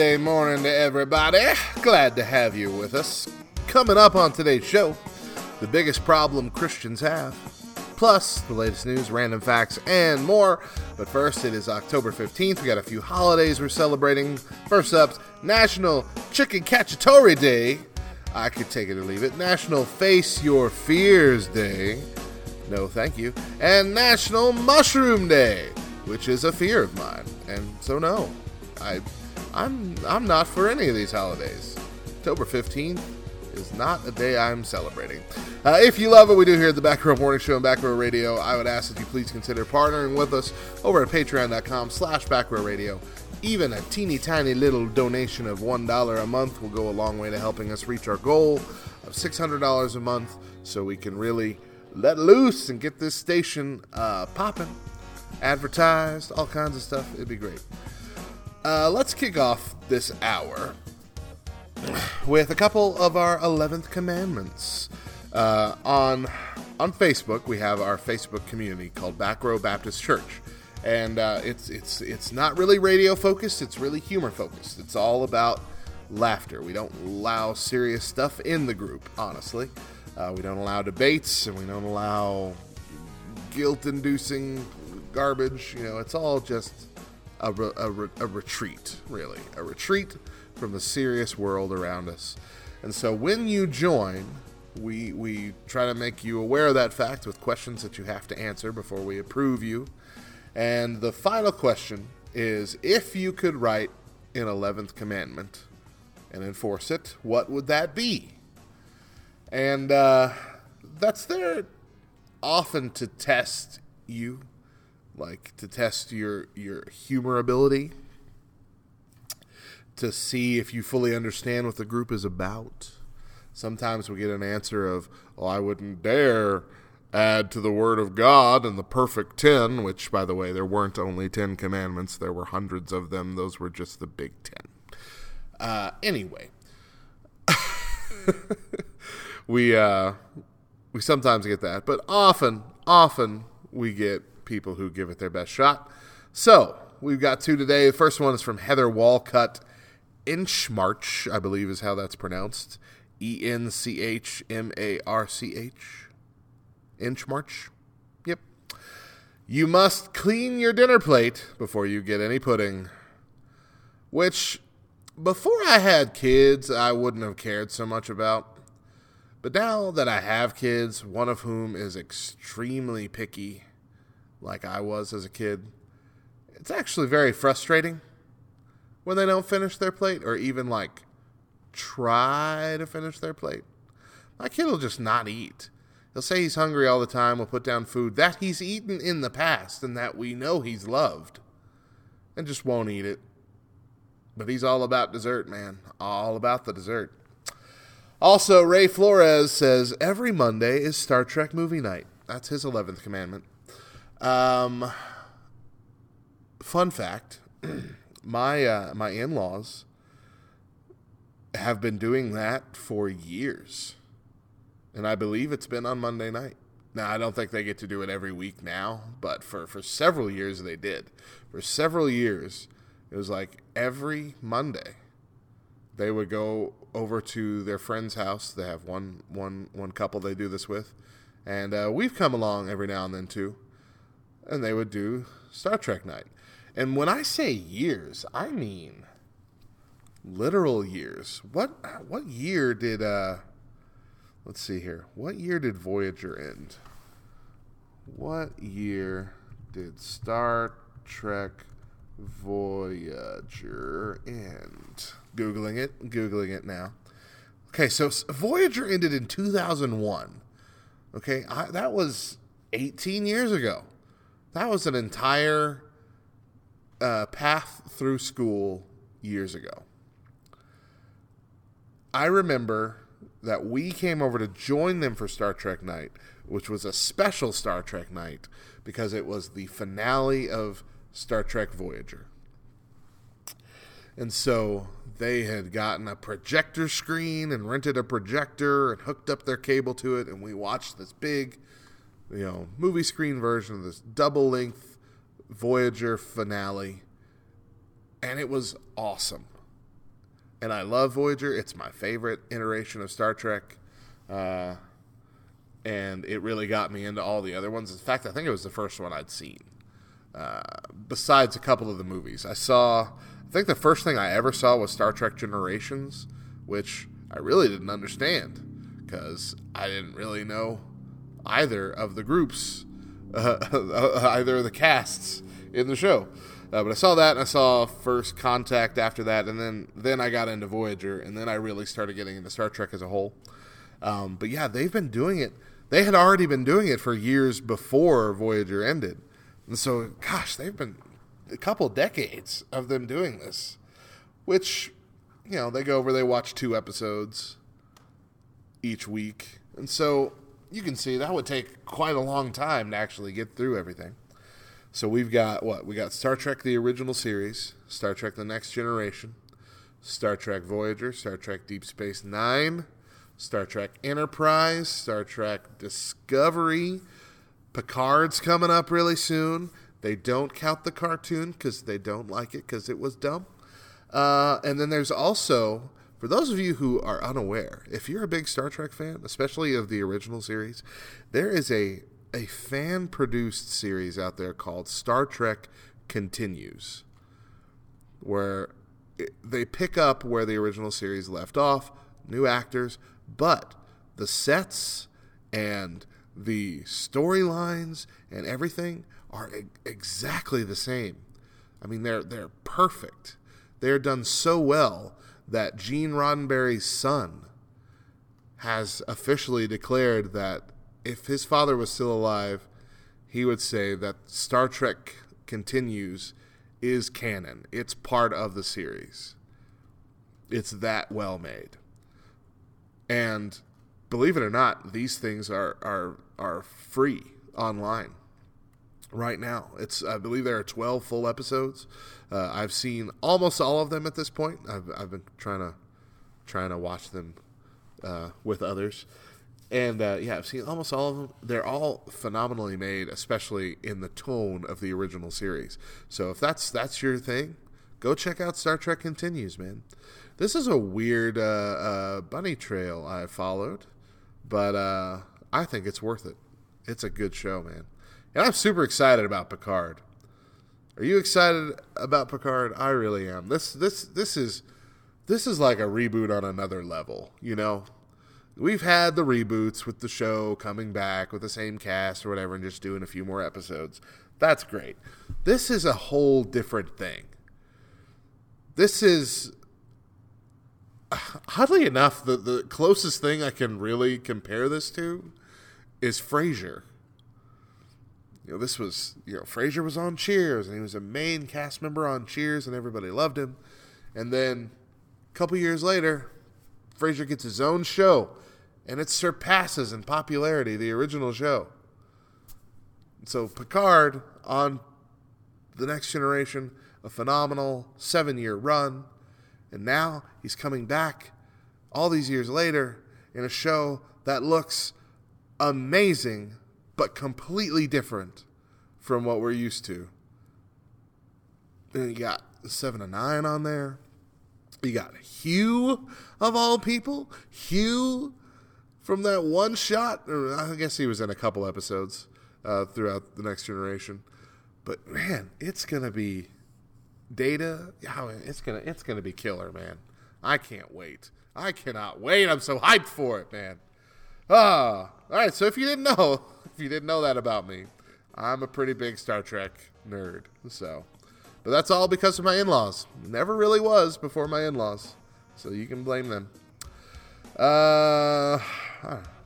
Tuesday morning to everybody. Glad to have you with us. Coming up on today's show, the biggest problem Christians have, plus the latest news, random facts, and more. But first, it is October 15th. We got a few holidays we're celebrating. First up, National Chicken Cacciatore Day. I could take it or leave it. National Face Your Fears Day. No, thank you. And National Mushroom Day, which is a fear of mine. And so no, I, I'm I'm not for any of these holidays. October 15th is not a day I'm celebrating. Uh, if you love what we do here at the Back Row Morning Show and Back Row Radio, I would ask that you please consider partnering with us over at patreon.com slash backrowradio. Even a teeny tiny little donation of $1 a month will go a long way to helping us reach our goal of $600 a month so we can really let loose and get this station uh, popping, advertised, all kinds of stuff. It'd be great. Uh, let's kick off this hour with a couple of our 11th commandments. Uh, on on Facebook, we have our Facebook community called Back Row Baptist Church, and uh, it's it's it's not really radio focused. It's really humor focused. It's all about laughter. We don't allow serious stuff in the group. Honestly, uh, we don't allow debates, and we don't allow guilt-inducing garbage. You know, it's all just a, a, a retreat, really, a retreat from the serious world around us. And so when you join, we we try to make you aware of that fact with questions that you have to answer before we approve you. And the final question is if you could write an 11th commandment and enforce it, what would that be? And uh, that's there often to test you, like to test your your humor ability, to see if you fully understand what the group is about. Sometimes we get an answer of, "Well, I wouldn't dare add to the word of God and the perfect 10, which by the way, there weren't only 10 commandments, there were hundreds of them. Those were just the big 10. Uh, anyway, we uh, we sometimes get that, but often, often we get people who give it their best shot. So we've got two today. The first one is from Heather Walcott Inchmarch, I believe is how that's pronounced. E N C H M A R C H. Inchmarch. Yep. You must clean your dinner plate before you get any pudding. Which, before I had kids, I wouldn't have cared so much about. But now that I have kids, one of whom is extremely picky, like I was as a kid, it's actually very frustrating when they don't finish their plate or even like try to finish their plate. My kid will just not eat. He'll say he's hungry all the time, will put down food that he's eaten in the past and that we know he's loved, and just won't eat it. But he's all about dessert, man. All about the dessert. Also, Ray Flores says every Monday is Star Trek movie night. That's his 11th commandment. Um, fun fact my, uh, my in laws have been doing that for years. And I believe it's been on Monday night. Now, I don't think they get to do it every week now, but for, for several years they did. For several years, it was like every Monday they would go over to their friend's house. They have one, one, one couple they do this with. And uh, we've come along every now and then too. And they would do Star Trek night. And when I say years, I mean literal years. What what year did uh let's see here. What year did Voyager end? What year did Star Trek Voyager end? Googling it, Googling it now. Okay, so Voyager ended in 2001. Okay, I, that was 18 years ago. That was an entire uh, path through school years ago. I remember that we came over to join them for Star Trek Night, which was a special Star Trek night because it was the finale of Star Trek Voyager. And so they had gotten a projector screen and rented a projector and hooked up their cable to it, and we watched this big, you know, movie screen version of this double length Voyager finale. and it was awesome. And I love Voyager. It's my favorite iteration of Star Trek. Uh, and it really got me into all the other ones. In fact, I think it was the first one I'd seen. Uh, besides a couple of the movies, I saw. I think the first thing I ever saw was Star Trek Generations, which I really didn't understand because I didn't really know either of the groups, uh, either of the casts in the show. Uh, but I saw that, and I saw First Contact after that, and then then I got into Voyager, and then I really started getting into Star Trek as a whole. Um, but yeah, they've been doing it. They had already been doing it for years before Voyager ended, and so gosh, they've been a couple decades of them doing this, which you know they go over, they watch two episodes each week, and so you can see that would take quite a long time to actually get through everything. So we've got what? We got Star Trek the original series, Star Trek the Next Generation, Star Trek Voyager, Star Trek Deep Space 9, Star Trek Enterprise, Star Trek Discovery. Picard's coming up really soon. They don't count the cartoon because they don't like it because it was dumb. Uh, and then there's also, for those of you who are unaware, if you're a big Star Trek fan, especially of the original series, there is a a fan produced series out there called Star Trek Continues, where it, they pick up where the original series left off, new actors, but the sets and the storylines and everything are e- exactly the same. I mean, they're they're perfect. They're done so well that Gene Roddenberry's son has officially declared that if his father was still alive, he would say that Star Trek continues is canon. It's part of the series. It's that well made. And believe it or not, these things are are are free online right now. It's I believe there are 12 full episodes. Uh, I've seen almost all of them at this point. I've I've been trying to trying to watch them uh, with others. And uh, yeah, I've seen almost all of them. They're all phenomenally made, especially in the tone of the original series. So if that's that's your thing, go check out Star Trek Continues, man. This is a weird uh, uh, bunny trail I followed, but uh, I think it's worth it. It's a good show, man, and I'm super excited about Picard. Are you excited about Picard? I really am. This this this is this is like a reboot on another level, you know we've had the reboots with the show coming back with the same cast or whatever and just doing a few more episodes. That's great. This is a whole different thing. This is oddly enough the the closest thing I can really compare this to is Frasier. You know, this was you know Frasier was on Cheers and he was a main cast member on Cheers and everybody loved him. And then a couple years later, Frasier gets his own show and it surpasses in popularity the original show. So Picard on the next generation, a phenomenal seven year run, and now he's coming back all these years later in a show that looks amazing but completely different from what we're used to. And you got Seven of Nine on there. You got Hugh of all people. Hugh from that one shot. I guess he was in a couple episodes uh, throughout the next generation. But man, it's gonna be data. It's gonna it's gonna be killer, man. I can't wait. I cannot wait. I'm so hyped for it, man. Ah, all right. So if you didn't know, if you didn't know that about me, I'm a pretty big Star Trek nerd. So, but that's all because of my in-laws. Never really was before my in-laws, so you can blame them. Uh,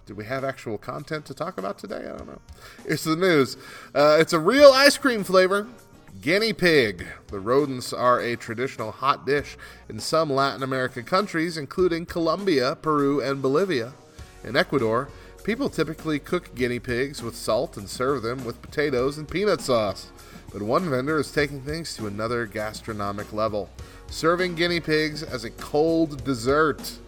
do we have actual content to talk about today? I don't know. It's the news. Uh, it's a real ice cream flavor. Guinea pig. The rodents are a traditional hot dish in some Latin American countries, including Colombia, Peru, and Bolivia. In Ecuador, people typically cook guinea pigs with salt and serve them with potatoes and peanut sauce. But one vendor is taking things to another gastronomic level, serving guinea pigs as a cold dessert.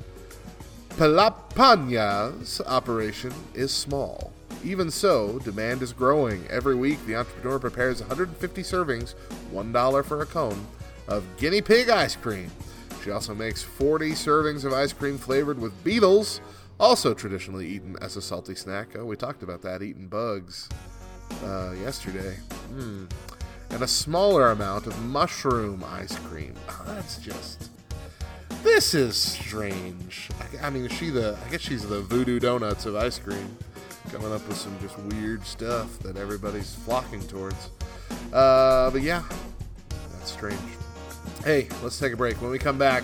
Palapaña's operation is small. Even so, demand is growing. Every week, the entrepreneur prepares 150 servings, $1 for a cone, of guinea pig ice cream. She also makes 40 servings of ice cream flavored with beetles, also traditionally eaten as a salty snack. Oh, we talked about that, eating bugs uh, yesterday. Mm. And a smaller amount of mushroom ice cream. Oh, that's just. This is strange. I, I mean, she the. I guess she's the voodoo donuts of ice cream. Coming up with some just weird stuff that everybody's flocking towards. Uh, but yeah, that's strange. Hey, let's take a break. When we come back,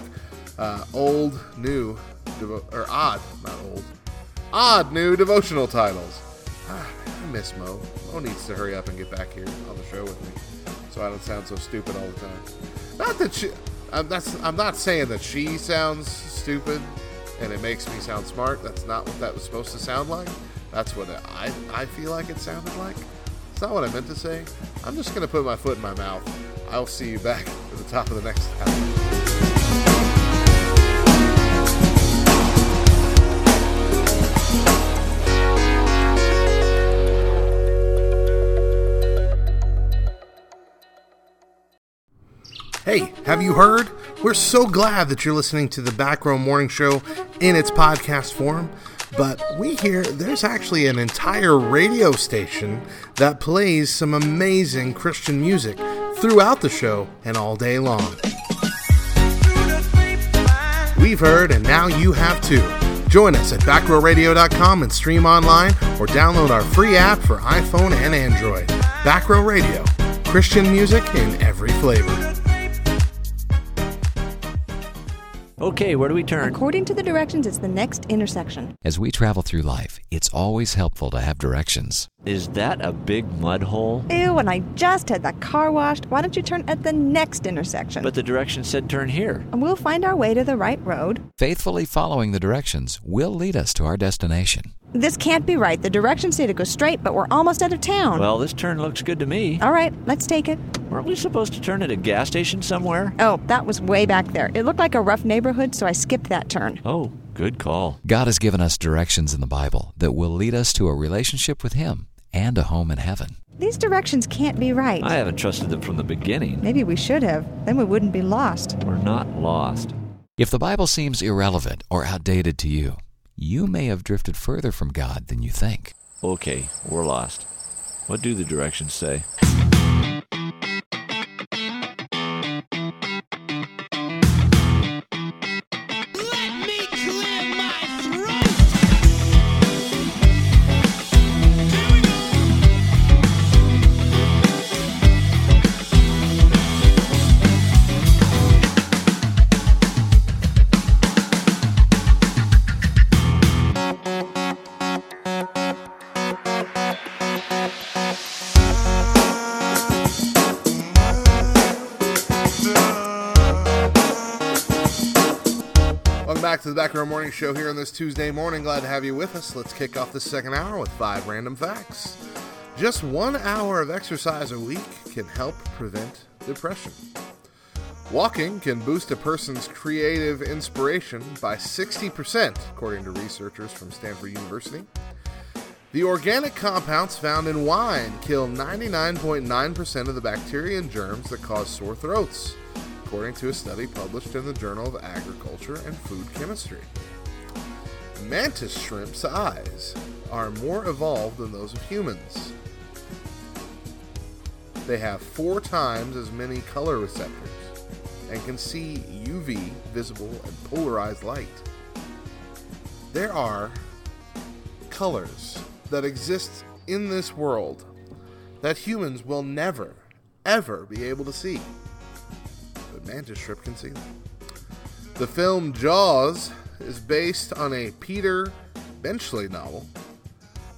uh, old, new, devo- or odd, not old, odd new devotional titles. Ah, I miss Mo. Mo needs to hurry up and get back here on the show with me, so I don't sound so stupid all the time. Not that she. I'm, that's, I'm not saying that she sounds stupid and it makes me sound smart. That's not what that was supposed to sound like. That's what I, I feel like it sounded like. It's not what I meant to say. I'm just to put my foot in my mouth. I'll see you back at the top of the next hour. Hey, have you heard? We're so glad that you're listening to the Back Row Morning Show in its podcast form. But we hear there's actually an entire radio station that plays some amazing Christian music throughout the show and all day long. We've heard, and now you have too. Join us at backrowradio.com and stream online or download our free app for iPhone and Android. Backrow Radio, Christian music in every flavor. Okay, where do we turn? According to the directions, it's the next intersection. As we travel through life, it's always helpful to have directions. Is that a big mud hole? Ew, and I just had the car washed. Why don't you turn at the next intersection? But the direction said turn here. and we'll find our way to the right road. Faithfully following the directions will lead us to our destination. This can't be right. The directions say to go straight, but we're almost out of town. Well, this turn looks good to me. All right, let's take it. Weren't we supposed to turn at a gas station somewhere? Oh, that was way back there. It looked like a rough neighborhood, so I skipped that turn. Oh, good call. God has given us directions in the Bible that will lead us to a relationship with Him and a home in heaven. These directions can't be right. I haven't trusted them from the beginning. Maybe we should have. Then we wouldn't be lost. We're not lost. If the Bible seems irrelevant or outdated to you, you may have drifted further from God than you think. Okay, we're lost. What do the directions say? Morning Show here on this Tuesday morning. Glad to have you with us. Let's kick off the second hour with five random facts. Just one hour of exercise a week can help prevent depression. Walking can boost a person's creative inspiration by 60%, according to researchers from Stanford University. The organic compounds found in wine kill 99.9% of the bacteria and germs that cause sore throats, according to a study published in the Journal of Agriculture and Food Chemistry. Mantis shrimp's eyes are more evolved than those of humans. They have four times as many color receptors and can see UV, visible, and polarized light. There are colors that exist in this world that humans will never, ever be able to see. Mantis Shrimp can see them. The film Jaws is based on a Peter Benchley novel.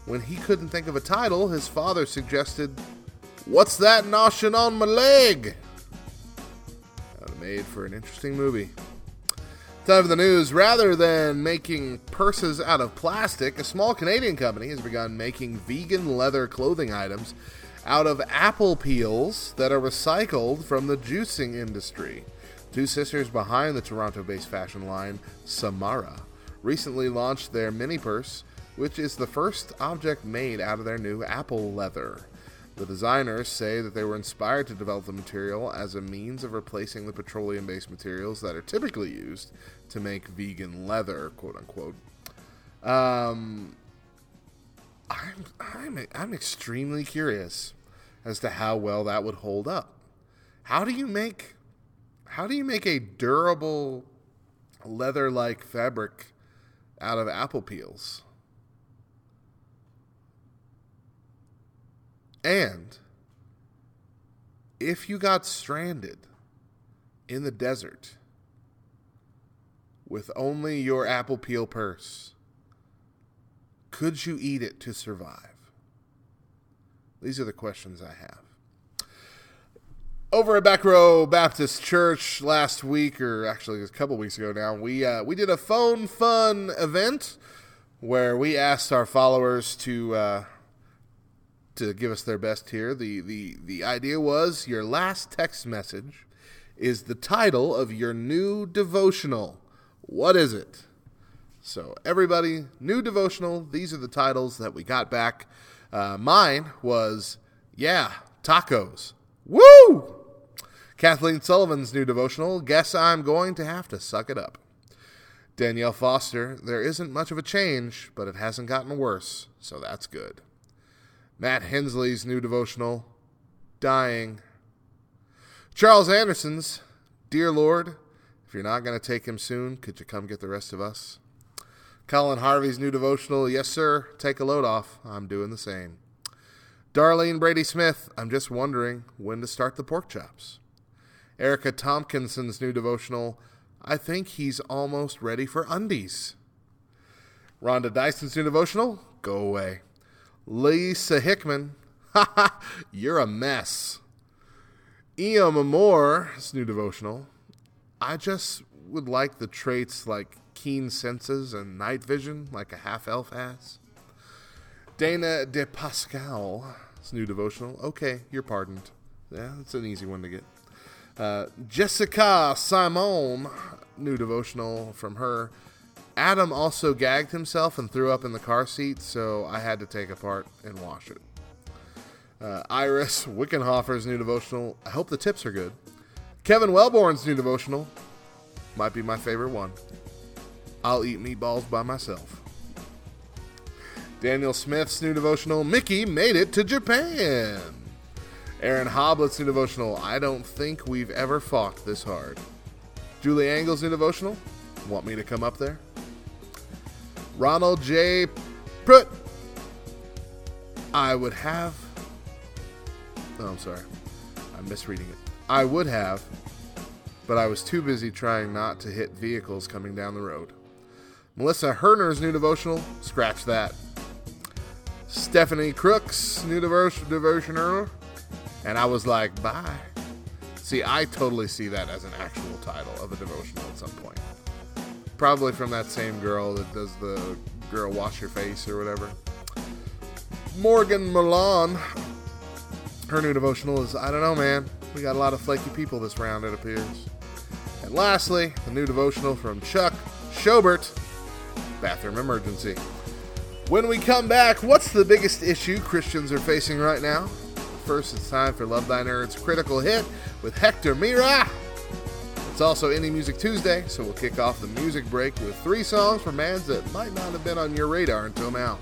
When he couldn't think of a title, his father suggested, What's that noshing on my leg? That made for an interesting movie. Time for the news. Rather than making purses out of plastic, a small Canadian company has begun making vegan leather clothing items out of apple peels that are recycled from the juicing industry. Two sisters behind the Toronto based fashion line, Samara, recently launched their mini purse, which is the first object made out of their new apple leather. The designers say that they were inspired to develop the material as a means of replacing the petroleum based materials that are typically used to make vegan leather, quote unquote. Um, I'm, I'm, I'm extremely curious as to how well that would hold up. How do you make how do you make a durable leather like fabric out of apple peels? And if you got stranded in the desert with only your apple peel purse, could you eat it to survive? These are the questions I have. Over at Back Row Baptist Church last week, or actually a couple weeks ago now, we uh, we did a phone fun event where we asked our followers to uh, to give us their best here. The, the, the idea was your last text message is the title of your new devotional. What is it? So, everybody, new devotional. These are the titles that we got back. Uh, mine was, yeah, tacos. Woo! Kathleen Sullivan's new devotional, Guess I'm Going to Have to Suck It Up. Danielle Foster, there isn't much of a change, but it hasn't gotten worse, so that's good. Matt Hensley's new devotional, Dying. Charles Anderson's, Dear Lord, if you're not going to take him soon, could you come get the rest of us? Colin Harvey's new devotional, Yes, sir, take a load off. I'm doing the same. Darlene Brady Smith, I'm just wondering when to start the pork chops. Erica Tompkinson's new devotional, I think he's almost ready for undies. Rhonda Dyson's new devotional, Go away. Lisa Hickman, ha you're a mess. Eom Moore's new devotional, I just would like the traits like keen senses and night vision, like a half elf has. Dana De Pascal's new devotional, okay, you're pardoned. Yeah, it's an easy one to get. Uh, Jessica Simone, new devotional from her. Adam also gagged himself and threw up in the car seat, so I had to take apart and wash it. Uh, Iris Wickenhofer's new devotional. I hope the tips are good. Kevin Wellborn's new devotional might be my favorite one. I'll eat meatballs by myself. Daniel Smith's new devotional. Mickey made it to Japan. Aaron Hoblett's new devotional. I don't think we've ever fought this hard. Julie Angle's new devotional. Want me to come up there? Ronald J. Pruitt. I would have. Oh, I'm sorry. I'm misreading it. I would have, but I was too busy trying not to hit vehicles coming down the road. Melissa Herner's new devotional. Scratch that. Stephanie Crook's new devotion, devotional. And I was like, bye. See, I totally see that as an actual title of a devotional at some point. Probably from that same girl that does the girl wash your face or whatever. Morgan Milan. Her new devotional is I don't know, man. We got a lot of flaky people this round, it appears. And lastly, the new devotional from Chuck Schobert Bathroom Emergency. When we come back, what's the biggest issue Christians are facing right now? First, it's time for Love Thy Nerds Critical Hit with Hector Mira. It's also Indie Music Tuesday, so we'll kick off the music break with three songs from bands that might not have been on your radar until now.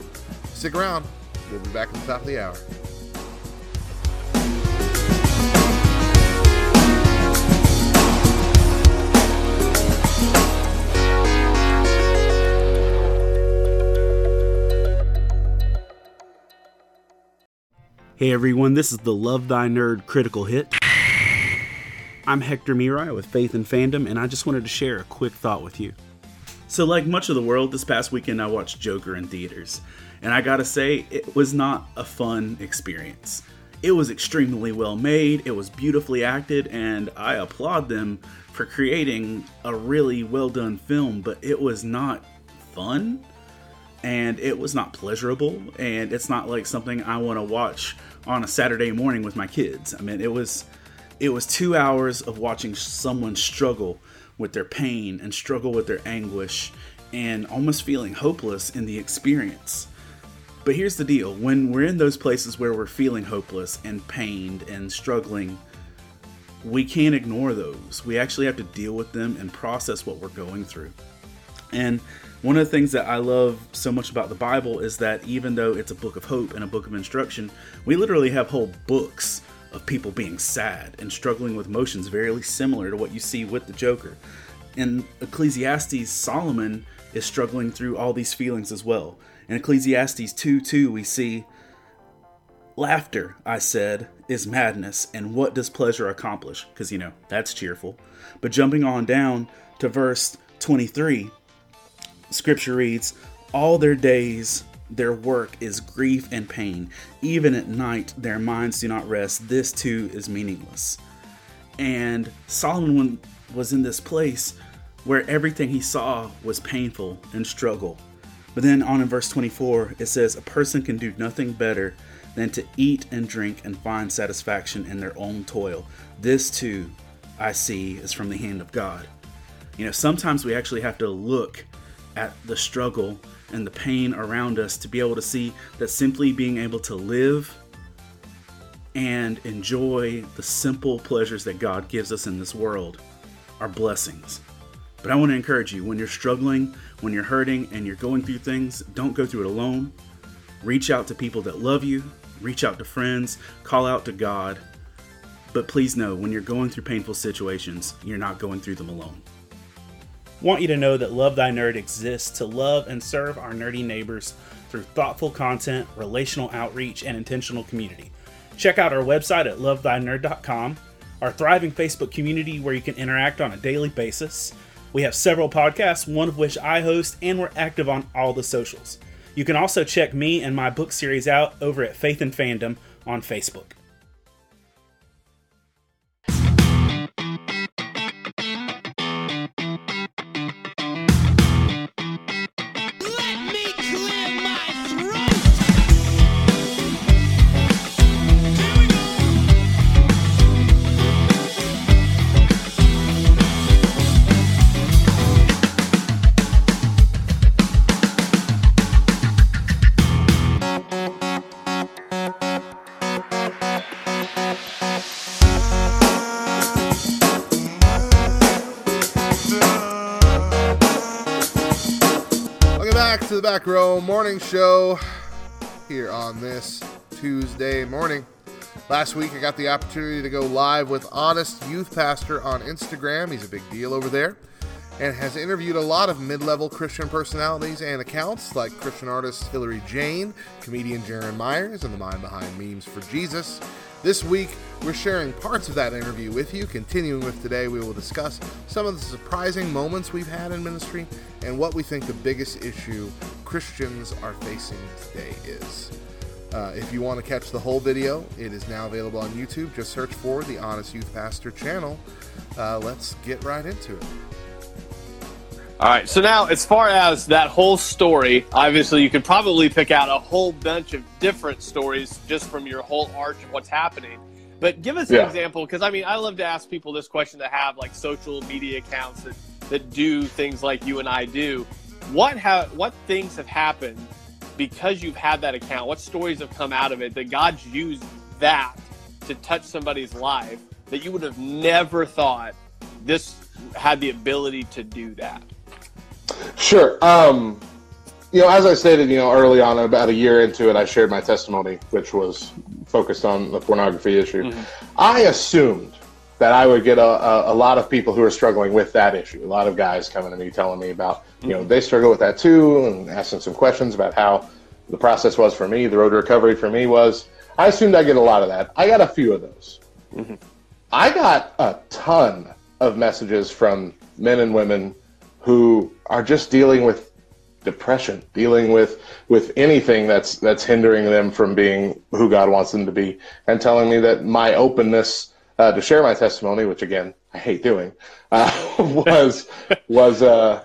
Stick around, we'll be back at the top of the hour. Hey everyone, this is the Love Thy Nerd Critical Hit. I'm Hector Mirai with Faith and Fandom, and I just wanted to share a quick thought with you. So, like much of the world, this past weekend I watched Joker in theaters, and I gotta say, it was not a fun experience. It was extremely well made, it was beautifully acted, and I applaud them for creating a really well done film, but it was not fun and it was not pleasurable and it's not like something I want to watch on a Saturday morning with my kids. I mean, it was it was 2 hours of watching someone struggle with their pain and struggle with their anguish and almost feeling hopeless in the experience. But here's the deal when we're in those places where we're feeling hopeless and pained and struggling, we can't ignore those. We actually have to deal with them and process what we're going through. And one of the things that I love so much about the Bible is that even though it's a book of hope and a book of instruction, we literally have whole books of people being sad and struggling with emotions very similar to what you see with the Joker. In Ecclesiastes, Solomon is struggling through all these feelings as well. In Ecclesiastes 2 2, we see Laughter, I said, is madness, and what does pleasure accomplish? Because, you know, that's cheerful. But jumping on down to verse 23, scripture reads, All their days, their work is grief and pain. Even at night, their minds do not rest. This too is meaningless. And Solomon was in this place where everything he saw was painful and struggle. But then on in verse 24, it says, A person can do nothing better than to eat and drink and find satisfaction in their own toil. This too, I see, is from the hand of God. You know, sometimes we actually have to look at the struggle and the pain around us to be able to see that simply being able to live and enjoy the simple pleasures that God gives us in this world are blessings. But I want to encourage you when you're struggling, when you're hurting, and you're going through things, don't go through it alone. Reach out to people that love you, reach out to friends, call out to God. But please know when you're going through painful situations, you're not going through them alone. Want you to know that Love Thy Nerd exists to love and serve our nerdy neighbors through thoughtful content, relational outreach, and intentional community. Check out our website at lovethynerd.com, our thriving Facebook community where you can interact on a daily basis. We have several podcasts, one of which I host, and we're active on all the socials. You can also check me and my book series out over at Faith and Fandom on Facebook. To the Back Row Morning Show here on this Tuesday morning. Last week, I got the opportunity to go live with Honest Youth Pastor on Instagram. He's a big deal over there and has interviewed a lot of mid level Christian personalities and accounts like Christian artist Hillary Jane, comedian Jaron Myers, and the mind behind Memes for Jesus. This week, we're sharing parts of that interview with you. Continuing with today, we will discuss some of the surprising moments we've had in ministry and what we think the biggest issue Christians are facing today is. Uh, if you want to catch the whole video, it is now available on YouTube. Just search for the Honest Youth Pastor channel. Uh, let's get right into it. All right. So now, as far as that whole story, obviously you could probably pick out a whole bunch of different stories just from your whole arch of what's happening. But give us an example, because I mean, I love to ask people this question that have like social media accounts that, that do things like you and I do. What ha- what things have happened because you've had that account? What stories have come out of it that God's used that to touch somebody's life that you would have never thought this had the ability to do that? Sure. Um, you know, as I stated, you know, early on, about a year into it, I shared my testimony, which was focused on the pornography issue. Mm-hmm. I assumed that I would get a, a, a lot of people who are struggling with that issue. A lot of guys coming to me telling me about, you know, mm-hmm. they struggle with that too, and asking some questions about how the process was for me, the road to recovery for me was. I assumed I'd get a lot of that. I got a few of those. Mm-hmm. I got a ton of messages from men and women who are just dealing with depression, dealing with with anything that's that's hindering them from being who God wants them to be, and telling me that my openness uh, to share my testimony, which again I hate doing, uh, was was uh,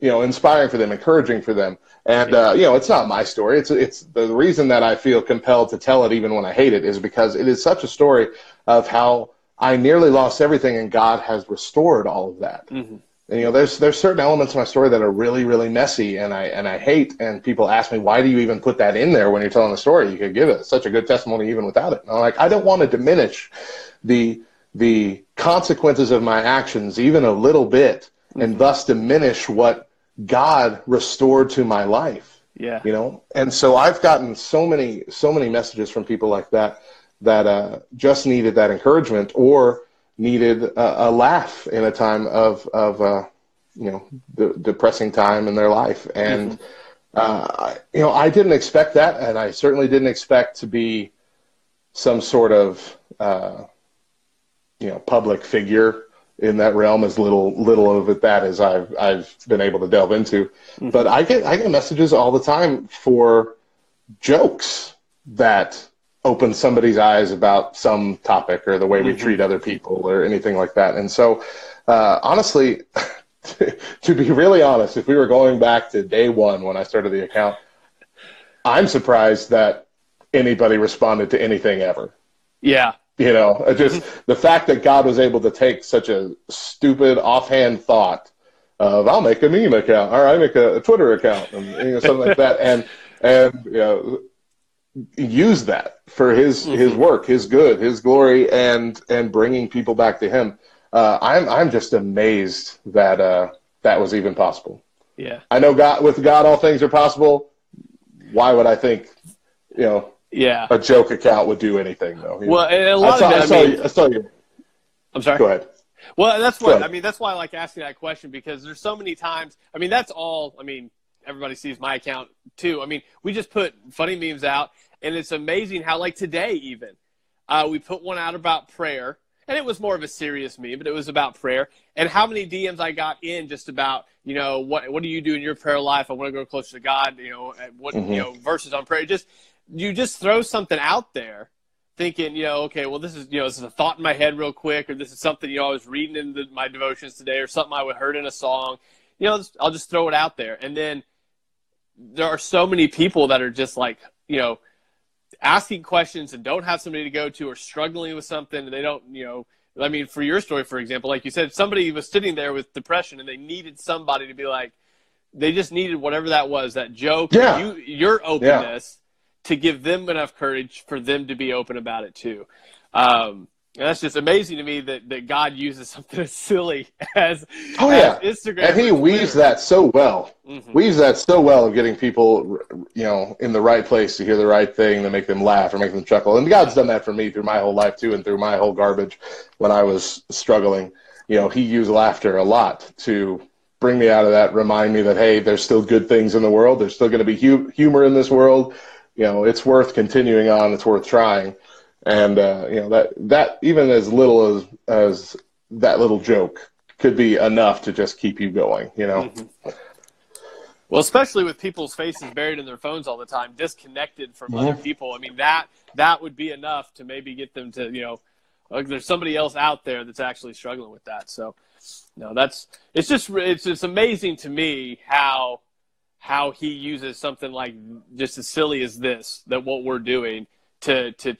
you know inspiring for them, encouraging for them, and uh, you know it's not my story. It's it's the reason that I feel compelled to tell it, even when I hate it, is because it is such a story of how I nearly lost everything, and God has restored all of that. And, you know, there's there's certain elements of my story that are really really messy, and I and I hate. And people ask me, why do you even put that in there when you're telling a story? You could give it such a good testimony even without it. And I'm like, I don't want to diminish the the consequences of my actions even a little bit, and thus diminish what God restored to my life Yeah. you know and so i've gotten so many so many messages from people like that that uh, just needed that encouragement or needed a, a laugh in a time of of uh, you know the depressing time in their life. And uh, you know i didn't expect that and i certainly didn't expect to be some sort of uh, you know public figure in that realm as little little of it that as I've I've been able to delve into. But I get I get messages all the time for jokes that open somebody's eyes about some topic or the way we treat other people or anything like that. And so uh, honestly, to be really honest, if we were going back to day one when I started the account, I'm surprised that anybody responded to anything ever. Yeah. You know, just the fact that God was able to take such a stupid offhand thought of I'll make a meme account or I make a, a Twitter account and you know, something like that, and and you know use that for his his work, his good, his glory, and and bringing people back to Him. Uh, I'm I'm just amazed that uh, that was even possible. Yeah. I know God with God all things are possible. Why would I think you know Yeah. a joke account would do anything though? Know? Well, a I lot saw, of it, I I saw, mean, you, I saw you. I'm sorry. Go ahead. Well, that's what. I mean. That's why I like asking that question because there's so many times. I mean, that's all. I mean, everybody sees my account too. I mean, we just put funny memes out, and it's amazing how, like today, even uh, we put one out about prayer, and it was more of a serious meme, but it was about prayer. And how many DMs I got in just about, you know, what what do you do in your prayer life? I want to go closer to God. You know, and what Mm-hmm. you know verses on prayer. Just you just throw something out there thinking, you know, okay, well, this is, you know, this is a thought in my head real quick, or this is something, you know, I was reading in the, my devotions today, or something I would heard in a song. You know, just- I'll just throw it out there. And then there are so many people that are just like, you know, asking questions and don't have somebody to go to or struggling with something and they don't, you know, I mean, for your story, for example, like you said, somebody was sitting there with depression and they needed somebody to be like, they just needed whatever that was, that joke, Yeah. you, your openness to give them enough courage for them to be open about it too. Um, and that's just amazing to me that, that God uses something as silly as, Oh as yeah, Instagram. and he weaves that so well. Mhm. Weaves that so well of getting people, you know, in the right place to hear the right thing to make them laugh or make them chuckle. And God's done that for me through my whole life too, and through my whole garbage when I was struggling. You know, He used laughter a lot to bring me out of that. Remind me that hey, there's still good things in the world. There's still going to be hu- humor in this world. You know, it's worth continuing on. It's worth trying. And uh, you know that that even as little as as that little joke could be enough to just keep you going. You know. Well, especially with people's faces buried in their phones all the time, disconnected from other people. I mean, that that would be enough to maybe get them to, you know, like there's somebody else out there that's actually struggling with that. So, no, that's it's just it's just amazing to me how how he uses something like just as silly as this that what we're doing to to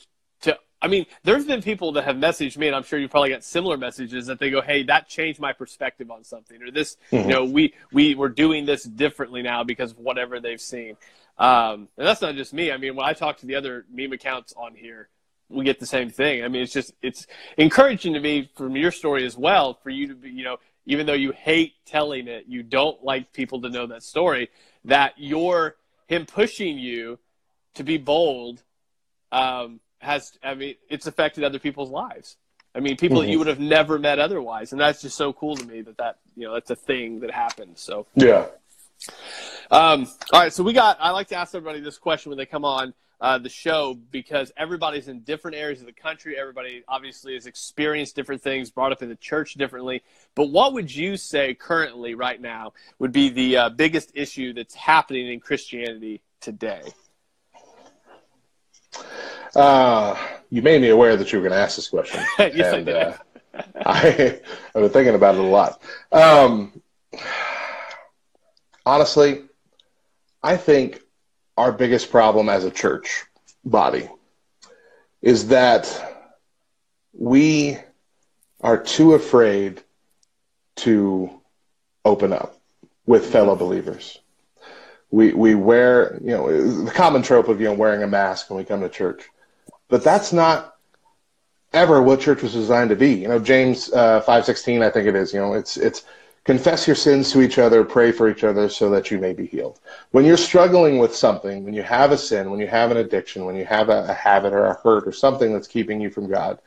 I mean, there's been people that have messaged me, and I'm sure you probably got similar messages that they go, "Hey, that changed my perspective on something," or this, you know, we we we're doing this differently now because of whatever they've seen. Um, and that's not just me. I mean, when I talk to the other meme accounts on here, we get the same thing. I mean, it's just it's encouraging to me from your story as well for you to be, you know, even though you hate telling it, you don't like people to know that story. That you're him pushing you to be bold um, has I mean it's affected other people's lives. I mean people that you would have never met otherwise, and that's just so cool to me that that you know that's a thing that happens. So Yeah. um, all right, so we got. I like to ask everybody this question when they come on uh, the show because everybody's in different areas of the country. Everybody obviously has experienced different things, brought up in the church differently. But what would you say currently, right now, would be the uh, biggest issue that's happening in Christianity today? Uh, you made me aware that you were going to ask this question. Yes, I and, did. Uh, I, I've been thinking about it a lot. Um, honestly, I think our biggest problem as a church body is that we are too afraid to open up with fellow believers. We we wear you know the common trope of you know wearing a mask when we come to church, but that's not ever what church was designed to be. You know James uh, five sixteen I think it is. You know it's it's confess your sins to each other, pray for each other so that you may be healed. When you're struggling with something, when you have a sin, when you have an addiction, when you have a, a habit or a hurt or something that's keeping you from God,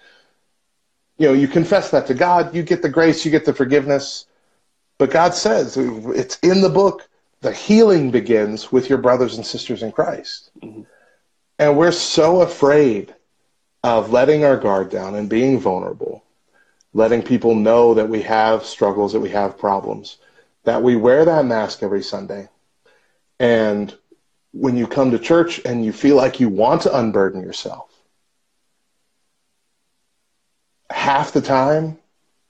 you know you confess that to God. You get the grace, you get the forgiveness. But God says it's in the book the healing begins with your brothers and sisters in Christ. And we're so afraid of letting our guard down and being vulnerable, letting people know that we have struggles, that we have problems, that we wear that mask every Sunday. And when you come to church and you feel like you want to unburden yourself, half the time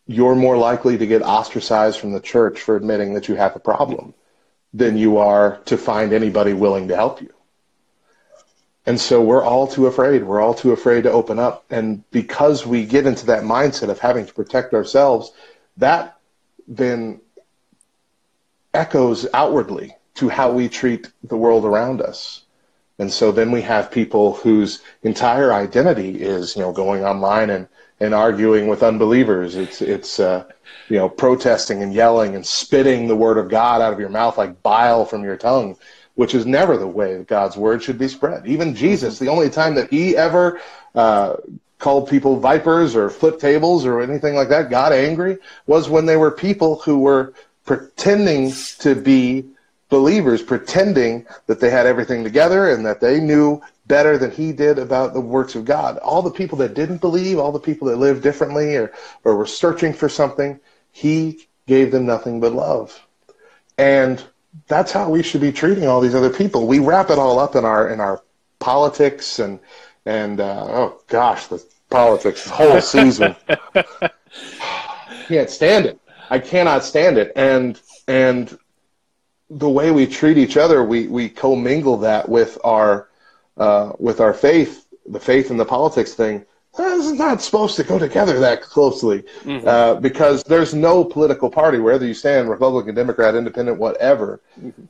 you're more likely to get ostracized from the church for admitting that you have a problem than you are to find anybody willing to help you. And so we're all too afraid. We're all too afraid to open up. And because we get into that mindset of having to protect ourselves, that then echoes outwardly to how we treat the world around us. And so then we have people whose entire identity is, you know, going online and, and arguing with unbelievers. It's, it's, uh, you know, protesting and yelling and spitting the word of God out of your mouth like bile from your tongue, which is never the way that God's word should be spread. Even Jesus, the only time that he ever, uh, called people vipers or flip tables or anything like that, got angry, was when they were people who were pretending to be believers pretending that they had everything together and that they knew better than he did about the works of God. All the people that didn't believe, all the people that lived differently or, or were searching for something, he gave them nothing but love. And that's how we should be treating all these other people. We wrap it all up in our in our politics and and uh, oh gosh, the politics the whole season. Can't stand it. I cannot stand it. And and the way we treat each other, we, we commingle that with our uh, with our faith, the faith and the politics thing. This is not supposed to go together that closely Mm-hmm. uh, because there's no political party, whether you stand Republican, Democrat, Independent, whatever,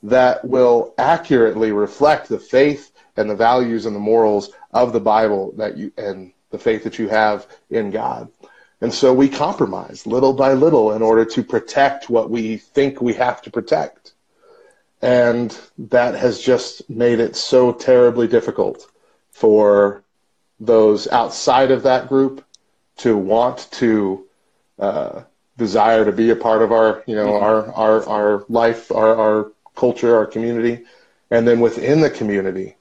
that will accurately reflect the faith and the values and the morals of the Bible that you and the faith that you have in God. And so we compromise little by little in order to protect what we think we have to protect. And that has just made it so terribly difficult for those outside of that group to want to uh, desire to be a part of our, you know, our, our, our life, our, our culture, our community. And then within the community,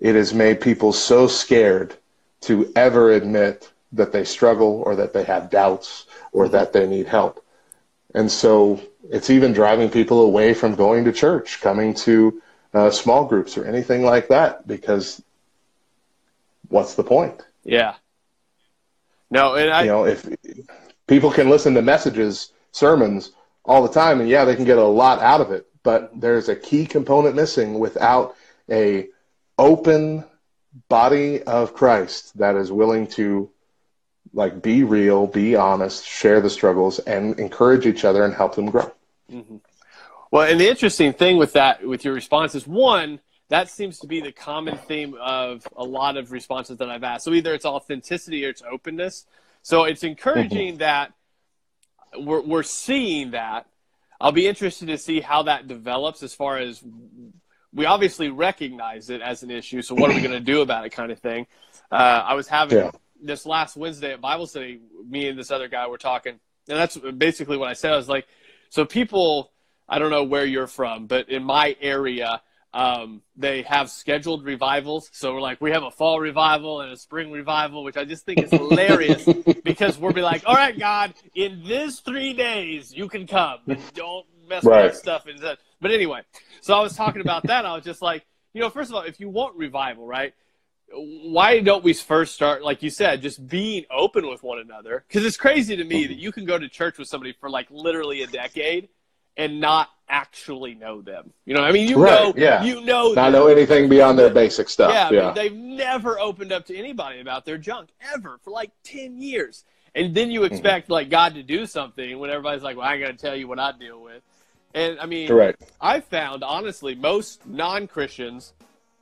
it has made people so scared to ever admit that they struggle or that they have doubts or that they need help. And so it's even driving people away from going to church, coming to uh, small groups or anything like that, because what's the point? Yeah. No, and I you know, if people can listen to messages, sermons all the time, and yeah, they can get a lot out of it, but there's a key component missing without a open body of Christ that is willing to like be real, be honest, share the struggles, and encourage each other and help them grow. Mm-hmm. Well, and the interesting thing with that, with your response, is one that seems to be the common theme of a lot of responses that I've asked. So either it's authenticity or it's openness. So it's encouraging that we're we're seeing that. I'll be interested to see how that develops as far as we obviously recognize it as an issue. So what are we going to do about it, kind of thing. Uh, I was having Yeah. this last Wednesday at Bible study. Me and this other guy were talking, and that's basically what I said. I was like, so people, I don't know where you're from, but in my area, um, they have scheduled revivals. So we're like, we have a fall revival and a spring revival, which I just think is hilarious because we'll be like, all right, God, in this three days, you can come. But don't mess with Right. that stuff. And that. But anyway, so I was talking about that. I was just like, you know, first of all, if you want revival, right? why don't we first start, like you said, just being open with one another? Because it's crazy to me that you can go to church with somebody for like literally a decade and not actually know them. You know, I mean, you Right, know, yeah. you know, Not them. know anything beyond their basic stuff. Yeah, Yeah. I mean, they've never opened up to anybody about their junk ever for like ten years, and then you mm-hmm. expect like God to do something when everybody's like, "Well, I ain't gonna tell you what I deal with." And I mean, Correct. I've found honestly most non-Christians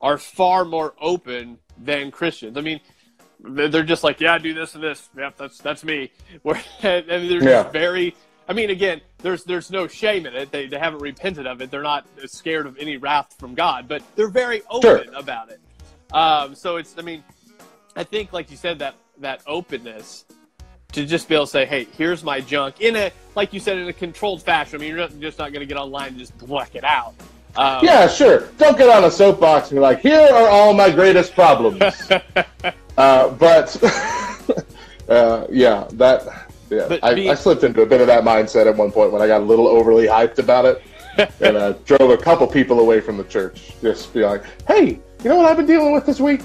are far more open than Christians. I mean, they're they're just like, yeah, I do this and this. Yep, that's that's me. Where and they're Yeah. just very. I mean, again, there's there's no shame in it. They, they haven't repented of it. They're not scared of any wrath from God, but they're very open Sure. about it. Um, so it's. I mean, I think, like you said, that that openness to just be able to say, "Hey, here's my junk," in a like you said, in a controlled fashion. I mean, you're not, just not going to get online and just black it out. Um, Yeah, sure. Don't get on a soapbox and be like, here are all my greatest problems. uh, but, uh, yeah, that, yeah. But I, being- I slipped into a bit of that mindset at one point when I got a little overly hyped about it. and uh, drove a couple people away from the church. Just be like, hey, you know what I've been dealing with this week?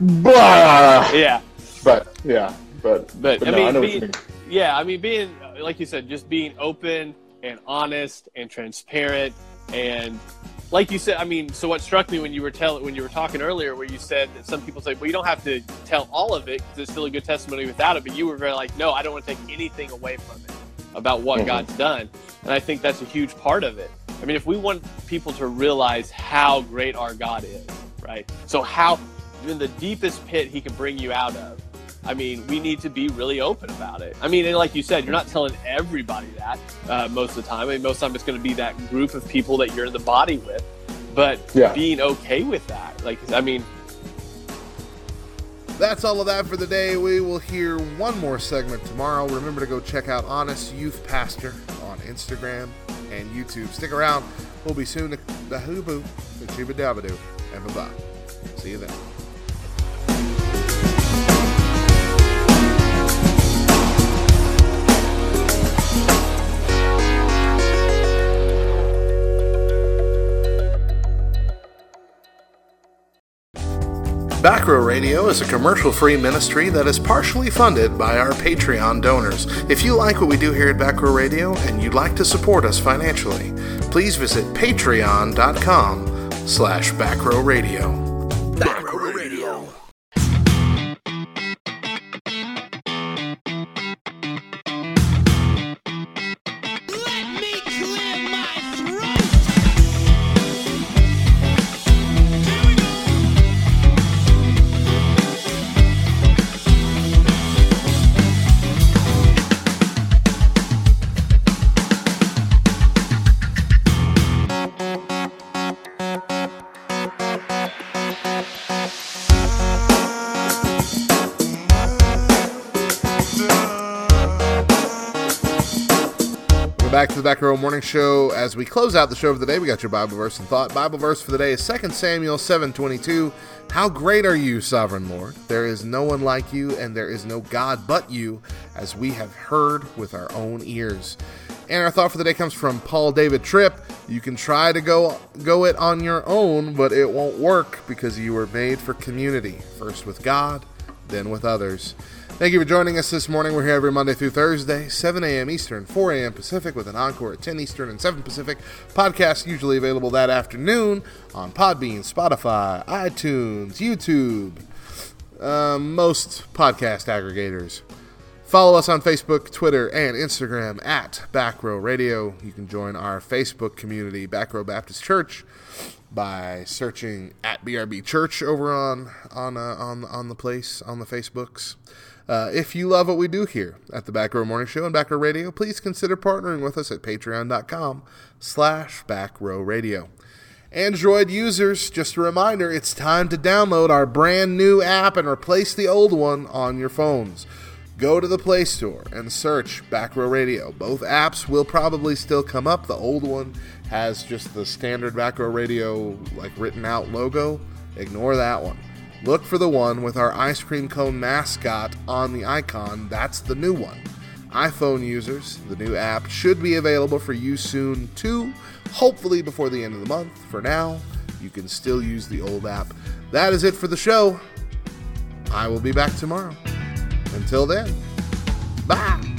Blah. yeah. But, yeah. But, But, but I no, mean, I know what you being, mean. yeah, I mean, being like you said, just being open and honest and transparent, and like you said, I mean, so what struck me when you were telling when you were talking earlier, where you said that some people say, well, you don't have to tell all of it because it's still a good testimony without it, but you were very like, no, I don't want to take anything away from it about what Mhm. God's done, and I think that's a huge part of it. I mean, if we want people to realize how great our God is, right? So how in the deepest pit He can bring you out of. I mean, we need to be really open about it. I mean, and like you said, you're not telling everybody that uh, most of the time. I mean, most of the time it's going to be that group of people that you're in the body with, but Yeah. being okay with that. Like, I mean, That's all of that for the day. We will hear one more segment tomorrow. Remember to go check out Honest Youth Pastor on Instagram and YouTube. Stick around. We'll be soon to the hooboo, the chuba dabadoo, and bye bye. See you then. Backrow Radio is a commercial free ministry that is partially funded by our Patreon donors. If you like what we do here at Backrow Radio and you'd like to support us financially, please visit patreon.com slash backrow radio. Back Morning Show. As we close out the show of the day, we got your Bible verse and thought. Bible verse for the day is 2 Samuel 7.22. How great are you, Sovereign Lord? There is no one like you, and there is no God but you, as we have heard with our own ears. And our thought for the day comes from Paul David Tripp. You can try to go go it on your own, but it won't work because you were made for community, first with God, then with others. Thank you for joining us this morning. We're here every Monday through Thursday, 7 a.m. Eastern, 4 a.m. Pacific, with an encore at 10 Eastern and 7 Pacific. Podcast usually available that afternoon on Podbean, Spotify, iTunes, YouTube, um, most podcast aggregators. Follow us on Facebook, Twitter, and Instagram at Back Row Radio. You can join our Facebook community, Back Row Baptist Church, by searching at BRB Church over on on uh, on on the place on the Facebooks. Uh, if you love what we do here at the Back Row Morning Show and Back Row Radio, please consider partnering with us at patreon.com slash Back Radio. Android users, just a reminder, it's time to download our brand new app and replace the old one on your phones. Go to the Play Store and search Back Row Radio. Both apps will probably still come up. The old one has just the standard Back Row Radio like written out logo. Ignore that one. Look for the one with our ice cream cone mascot on the icon. That's the new one. iPhone users, the new app should be available for you soon too, hopefully before the end of the month. For now, you can still use the old app. That is it for the show. I will be back tomorrow. Until then, bye.